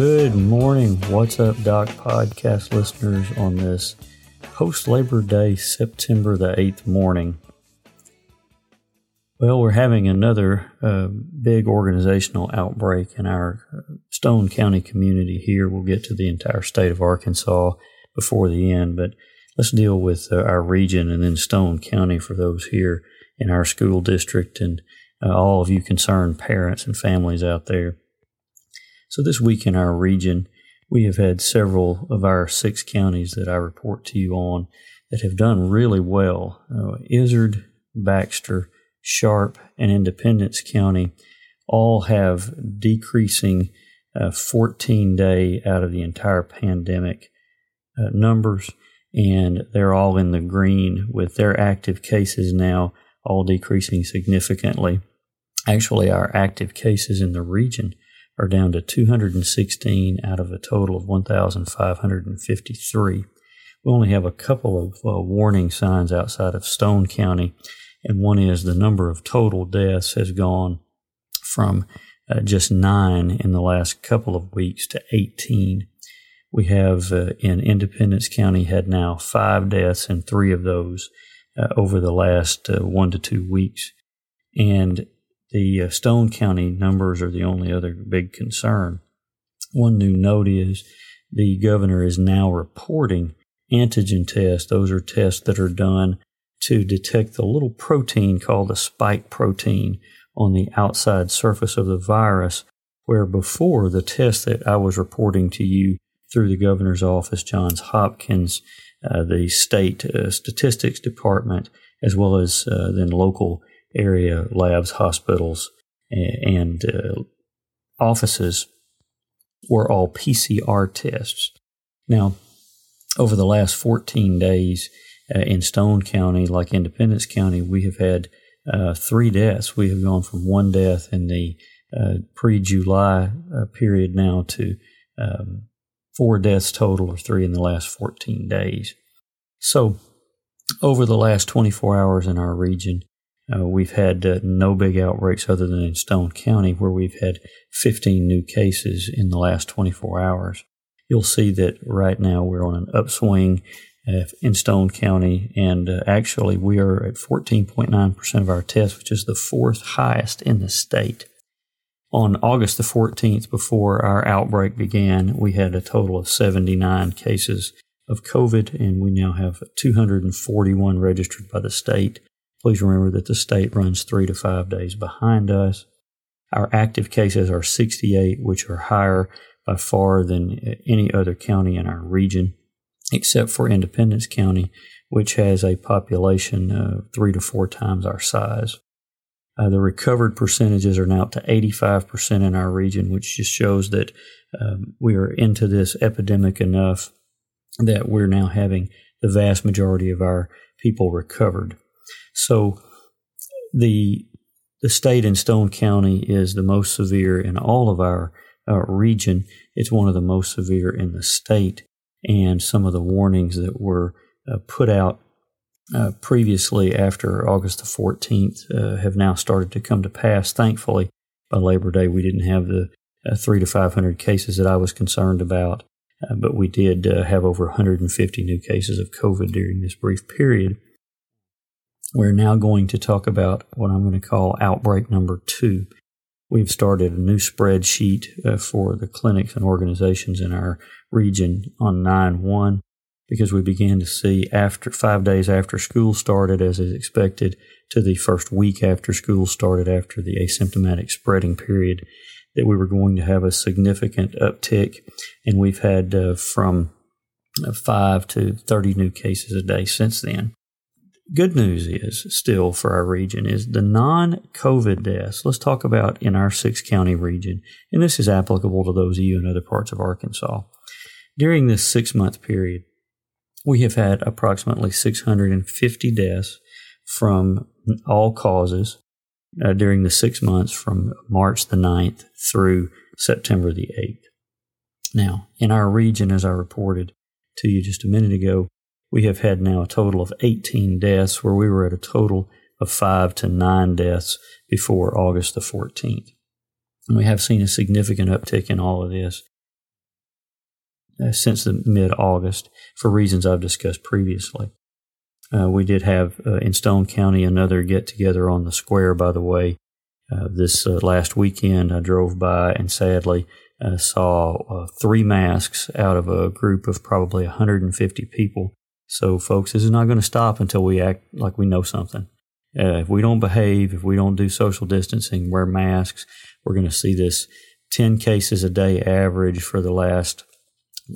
Good morning. What's up, Doc podcast listeners, on this post Labor Day, September the 8th morning? Well, we're having another uh, big organizational outbreak in our uh, Stone County community here. We'll get to the entire state of Arkansas before the end, but let's deal with uh, our region and then Stone County for those here in our school district and uh, all of you concerned parents and families out there. So, this week in our region, we have had several of our six counties that I report to you on that have done really well. Uh, Izard, Baxter, Sharp, and Independence County all have decreasing uh, 14 day out of the entire pandemic uh, numbers, and they're all in the green with their active cases now all decreasing significantly. Actually, our active cases in the region are down to 216 out of a total of 1,553. We only have a couple of uh, warning signs outside of Stone County, and one is the number of total deaths has gone from uh, just nine in the last couple of weeks to 18. We have uh, in Independence County had now five deaths, and three of those uh, over the last uh, one to two weeks. And the uh, Stone County numbers are the only other big concern. One new note is the governor is now reporting antigen tests. Those are tests that are done to detect the little protein called the spike protein on the outside surface of the virus, where before the test that I was reporting to you through the governor's office, Johns Hopkins, uh, the state uh, statistics department, as well as uh, then local area labs, hospitals, and uh, offices were all PCR tests. Now, over the last 14 days uh, in Stone County, like Independence County, we have had uh, three deaths. We have gone from one death in the uh, pre July uh, period now to um, four deaths total, or three in the last 14 days. So, over the last 24 hours in our region, uh, we've had uh, no big outbreaks other than in Stone County, where we've had 15 new cases in the last 24 hours. You'll see that right now we're on an upswing uh, in Stone County, and uh, actually we are at 14.9% of our tests, which is the fourth highest in the state. On August the 14th, before our outbreak began, we had a total of 79 cases of COVID, and we now have 241 registered by the state. Please remember that the state runs three to five days behind us. Our active cases are 68, which are higher by far than any other county in our region, except for Independence County, which has a population of three to four times our size. Uh, the recovered percentages are now up to 85% in our region, which just shows that um, we are into this epidemic enough that we're now having the vast majority of our people recovered. So the the state in Stone County is the most severe in all of our uh, region. It's one of the most severe in the state, and some of the warnings that were uh, put out uh, previously after August the 14th uh, have now started to come to pass. Thankfully, by Labor Day, we didn't have the uh, three to 500 cases that I was concerned about, uh, but we did have over 150 new cases of COVID during this brief period. We're now going to talk about what I'm going to call outbreak number two. We've started a new spreadsheet uh, for the clinics and organizations in our region on 9 1 because we began to see after five days after school started, as is expected, to the first week after school started after the asymptomatic spreading period, that we were going to have a significant uptick. And we've had uh, from uh, five to 30 new cases a day since then good news is still for our region is the non-COVID deaths. Let's talk about in our six county region, and this is applicable to those of you in other parts of Arkansas. During this six month period, we have had approximately 650 deaths from all causes uh, during the six months from March the 9th through September the 8th. Now, in our region, as I reported to you just a minute ago, we have had now a total of 18 deaths, where we were at a total of five to nine deaths before August the 14th. And we have seen a significant uptick in all of this. uh, since the mid August for reasons I've discussed previously. Uh, we did have uh, in Stone County another get together on the square, by the way. Uh, this uh, last weekend, I drove by and sadly uh, saw three masks out of a group of probably 150 people. So, folks, this is not going to stop until we act like we know something. if we don't behave, if we don't do social distancing, wear masks, we're going to see this 10 cases a day average for the last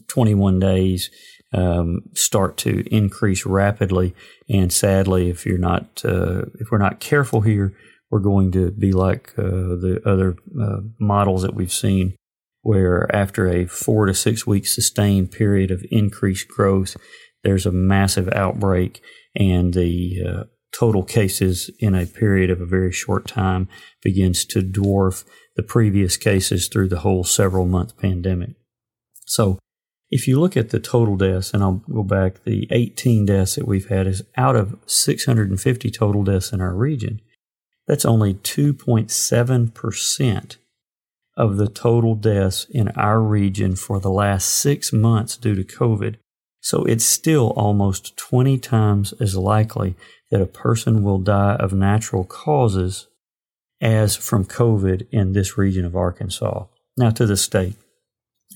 21 days um, start to increase rapidly. And sadly, if you're not, uh, if we're not careful here, we're going to be like uh, the other uh, models that we've seen, where after a four to six week sustained period of increased growth, there's a massive outbreak, and the uh, total cases in a period of a very short time begins to dwarf the previous cases through the whole several month pandemic. So if you look at the total deaths, and I'll go back, the 18 deaths that we've had is out of 650 total deaths in our region. That's only 2.7% of the total deaths in our region for the last six months due to COVID. So it's still almost 20 times as likely that a person will die of natural causes as from COVID in this region of Arkansas. Now to the state.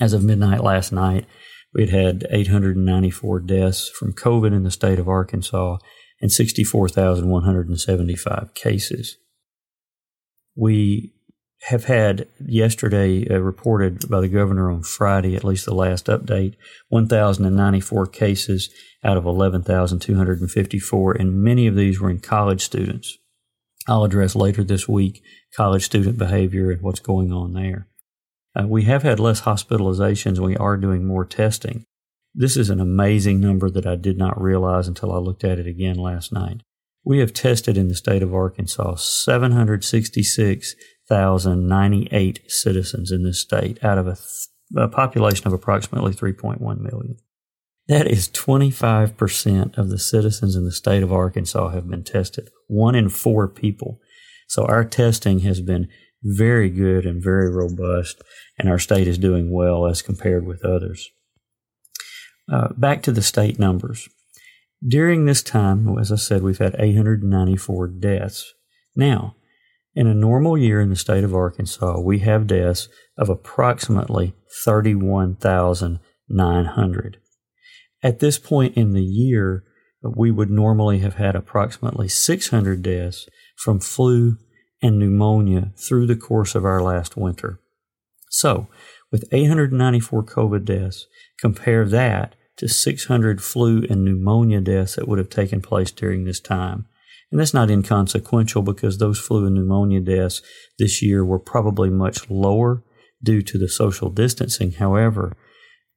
As of midnight last night, We'd had 894 deaths from COVID in the state of Arkansas and 64,175 cases. We have had yesterday uh, reported by the governor on Friday, at least the last update, 1,094 cases out of 11,254, and many of these were in college students. I'll address later this week college student behavior and what's going on there. Uh, we have had less hospitalizations. We are doing more testing. This is an amazing number that I did not realize until I looked at it again last night. We have tested in the state of Arkansas 766,098 citizens in this state out of a, th- a population of approximately 3.1 million. That is 25% of the citizens in the state of Arkansas have been tested. One in four people. So our testing has been very good and very robust, and our state is doing well as compared with others. Uh, back to the state numbers. During this time, as I said, we've had 894 deaths. Now, in a normal year in the state of Arkansas, we have deaths of approximately 31,900. At this point in the year, we would normally have had approximately 600 deaths from flu and pneumonia through the course of our last winter. So, with 894 COVID deaths, compare that to 600 flu and pneumonia deaths that would have taken place during this time. And that's not inconsequential because those flu and pneumonia deaths this year were probably much lower due to the social distancing. However,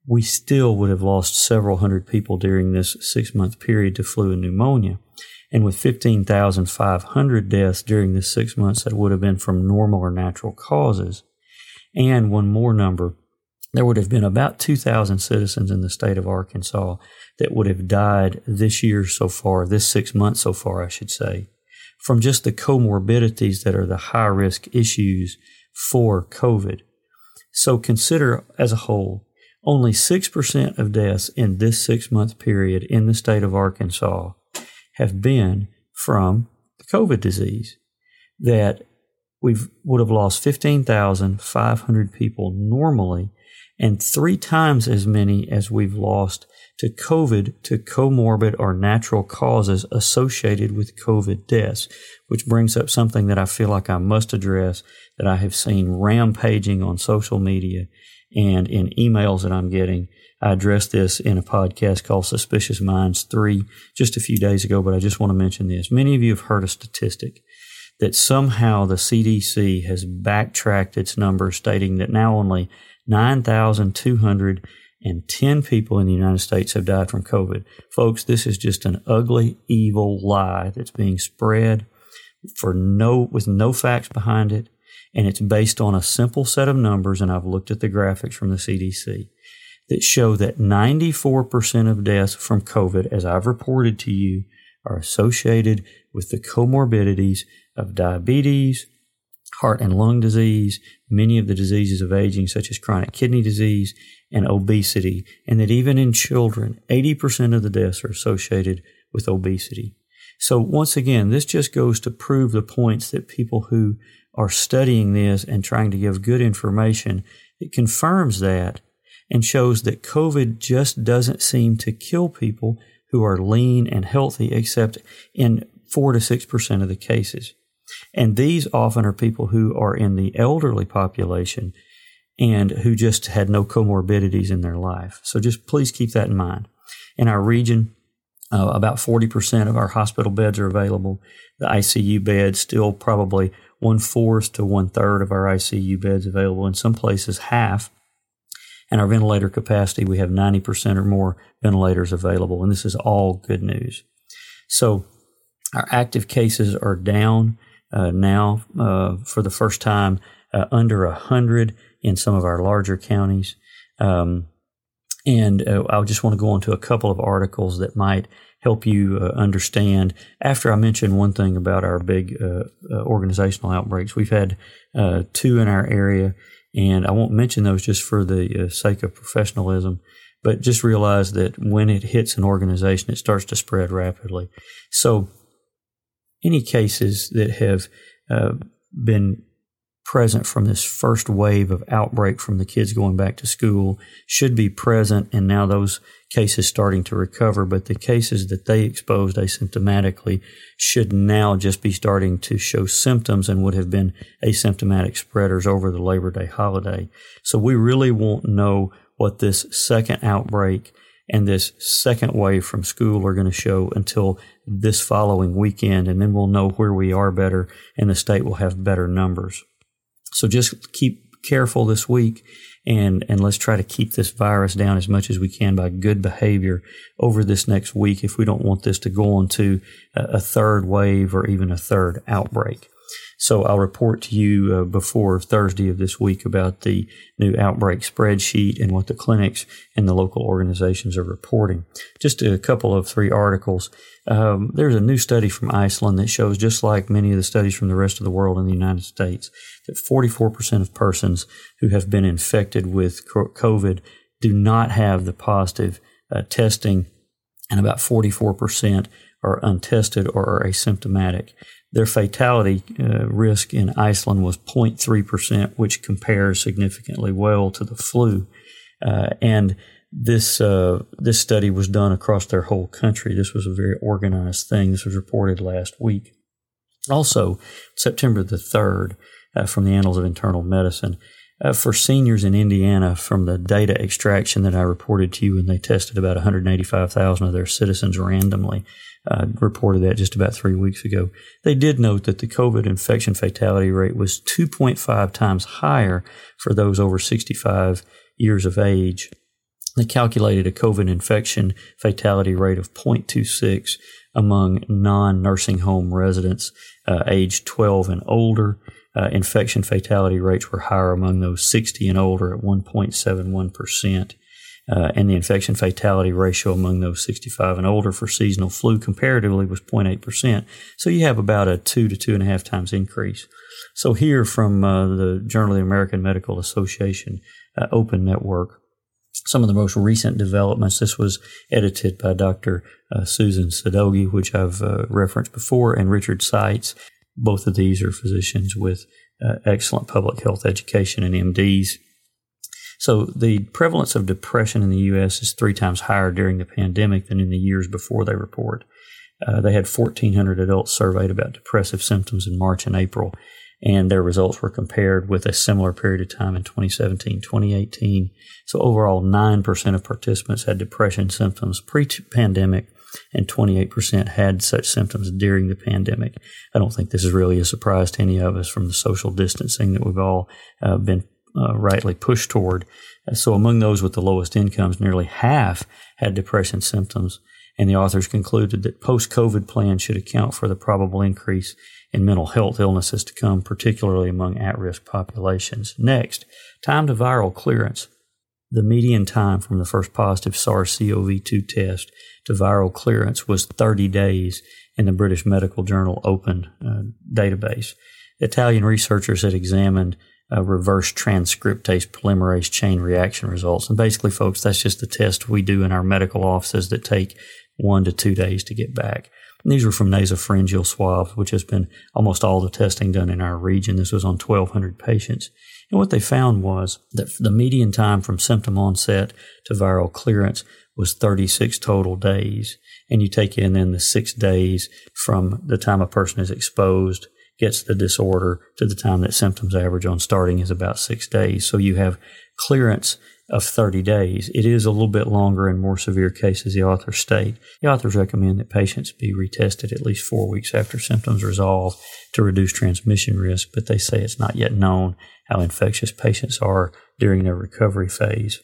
we still would have lost several hundred people during this six month period to flu and pneumonia. And with 15,500 deaths during the six months that would have been from normal or natural causes, and one more number, there would have been about 2,000 citizens in the state of Arkansas that would have died this year so far, this six months so far, I should say, from just the comorbidities that are the high risk issues for COVID. So consider as a whole, only 6% of deaths in this six month period in the state of Arkansas have been from the COVID disease. That we would have lost 15,500 people normally and three times as many as we've lost to COVID to comorbid or natural causes associated with COVID deaths, which brings up something that I feel like I must address that I have seen rampaging on social media and in emails that I'm getting I addressed this in a podcast called Suspicious Minds 3 just a few days ago, but I just want to mention this. Many of you have heard a statistic that somehow the CDC has backtracked its numbers, stating that now only 9,210 people in the United States have died from COVID. Folks, this is just an ugly, evil lie that's being spread for no, with no facts behind it. And it's based on a simple set of numbers. And I've looked at the graphics from the CDC that show that 94% of deaths from COVID, as I've reported to you, are associated with the comorbidities of diabetes, heart and lung disease, many of the diseases of aging, such as chronic kidney disease and obesity, and that even in children, 80% of the deaths are associated with obesity. So once again, this just goes to prove the points that people who are studying this and trying to give good information, it confirms that and shows that COVID just doesn't seem to kill people who are lean and healthy, except in four to six percent of the cases. And these often are people who are in the elderly population and who just had no comorbidities in their life. So just please keep that in mind. In our region, uh, about 40% of our hospital beds are available. The ICU beds still probably one fourth to one third of our ICU beds available. In some places, half. And our ventilator capacity, we have 90% or more ventilators available. And this is all good news. So our active cases are down now uh, for the first time uh, under 100 in some of our larger counties. Um, and uh, I just want to go on to a couple of articles that might help you uh, understand. After I mention one thing about our big uh, uh organizational outbreaks, we've had uh, two in our area, and I won't mention those just for the uh, sake of professionalism. But just realize that when it hits an organization, it starts to spread rapidly. So, any cases that have uh, been present from this first wave of outbreak from the kids going back to school should be present and now those cases starting to recover. But the cases that they exposed asymptomatically should now just be starting to show symptoms and would have been asymptomatic spreaders over the labor day holiday. So we really won't know what this second outbreak and this second wave from school are going to show until this following weekend and then we'll know where we are better and the state will have better numbers so just keep careful this week and, and let's try to keep this virus down as much as we can by good behavior over this next week if we don't want this to go on to a third wave or even a third outbreak. So I'll report to you uh, before Thursday of this week about the new outbreak spreadsheet and what the clinics and the local organizations are reporting. Just a couple of three articles. Um, there's a new study from Iceland that shows, just like many of the studies from the rest of the world in the United States, that 44% of persons who have been infected with COVID do not have the positive uh, testing, and about 44% are untested or are asymptomatic. Their fatality uh, risk in Iceland was 0.3%, which compares significantly well to the flu. Uh, and this uh, this study was done across their whole country. This was a very organized thing. This was reported last week. Also, September the third, uh, from the Annals of Internal Medicine, uh, for seniors in Indiana, from the data extraction that I reported to you, when they tested about 185,000 of their citizens randomly, uh, reported that just about three weeks ago. They did note that the COVID infection fatality rate was 2.5 times higher for those over 65 years of age. They calculated a COVID infection fatality rate of 0.26 among non nursing home residents uh, aged 12 and older. Uh, infection fatality rates were higher among those 60 and older at 1.71 percent uh, and the infection fatality ratio among those 65 and older for seasonal flu comparatively was 0.8%. So you have about a two to two and a half times increase. So here from uh, the Journal of the American Medical Association uh, Open Network, some of the most recent developments. This was edited by Dr. Uh, Susan Sadoughi, which I've uh, referenced before, and Richard Saitz. Both of these are physicians with uh, excellent public health education and MDs so the prevalence of depression in the U.S. is three times higher during the pandemic than in the years before they report. Uh, they had 1,400 adults surveyed about depressive symptoms in March and April, and their results were compared with a similar period of time in 2017, 2018. So overall, 9% of participants had depression symptoms pre-pandemic, and 28% had such symptoms during the pandemic. I don't think this is really a surprise to any of us from the social distancing that we've all uh, been uh, rightly pushed toward. So, among those with the lowest incomes, nearly half had depression symptoms. And the authors concluded that post COVID plans should account for the probable increase in mental health illnesses to come, particularly among at risk populations. Next, time to viral clearance. The median time from the first positive SARS CoV 2 test to viral clearance was 30 days in the British Medical Journal Open uh, database. Italian researchers had examined uh, reverse transcriptase polymerase chain reaction results. And basically, folks, that's just the test we do in our medical offices that take one to two days to get back. And these were from nasopharyngeal swabs, which has been almost all the testing done in our region. This was on 1,200 patients. And what they found was that the median time from symptom onset to viral clearance was 36 total days. And you take in then the six days from the time a person is exposed, gets the disorder, to the time that symptoms average on starting is about six days. So you have clearance of 30 days. It is a little bit longer in more severe cases, the authors state. The authors recommend that patients be retested at least four weeks after symptoms resolve to reduce transmission risk, but they say it's not yet known how infectious patients are during their recovery phase.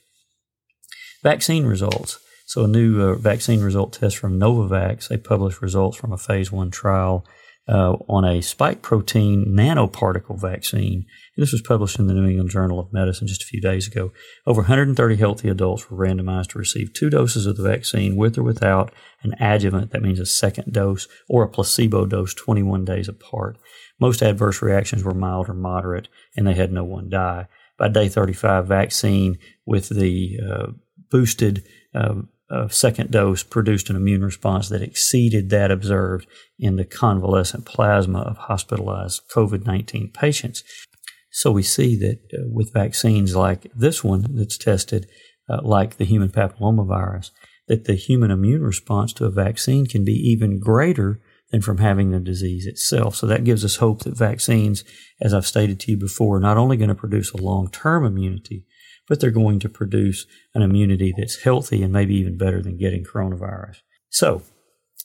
Vaccine results. So, a new uh, vaccine result test from Novavax, they published results from a phase one trial uh, on a spike protein nanoparticle vaccine. This was published in the New England Journal of Medicine just a few days ago. Over 130 healthy adults were randomized to receive two doses of the vaccine with or without an adjuvant, that means a second dose, or a placebo dose 21 days apart. Most adverse reactions were mild or moderate, and they had no one die. By day 35, vaccine with the uh, boosted uh, uh, second dose produced an immune response that exceeded that observed in the convalescent plasma of hospitalized COVID 19 patients. So we see that uh, with vaccines like this one that's tested, uh, like the human papillomavirus, that the human immune response to a vaccine can be even greater than from having the disease itself. So that gives us hope that vaccines, as I've stated to you before, are not only going to produce a long term immunity, but they're going to produce an immunity that's healthy and maybe even better than getting coronavirus. So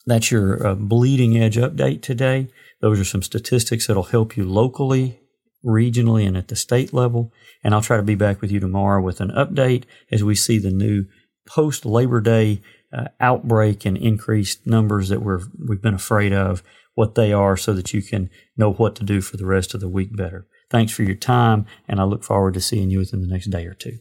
that's your uh, bleeding edge update today. Those are some statistics that'll help you locally, regionally, and at the state level. And I'll try to be back with you tomorrow with an update as we see the new post Labor Day uh, outbreak and increased numbers that we're, we've been afraid of, what they are, so that you can know what to do for the rest of the week better. Thanks for your time, and I look forward to seeing you within the next day or two.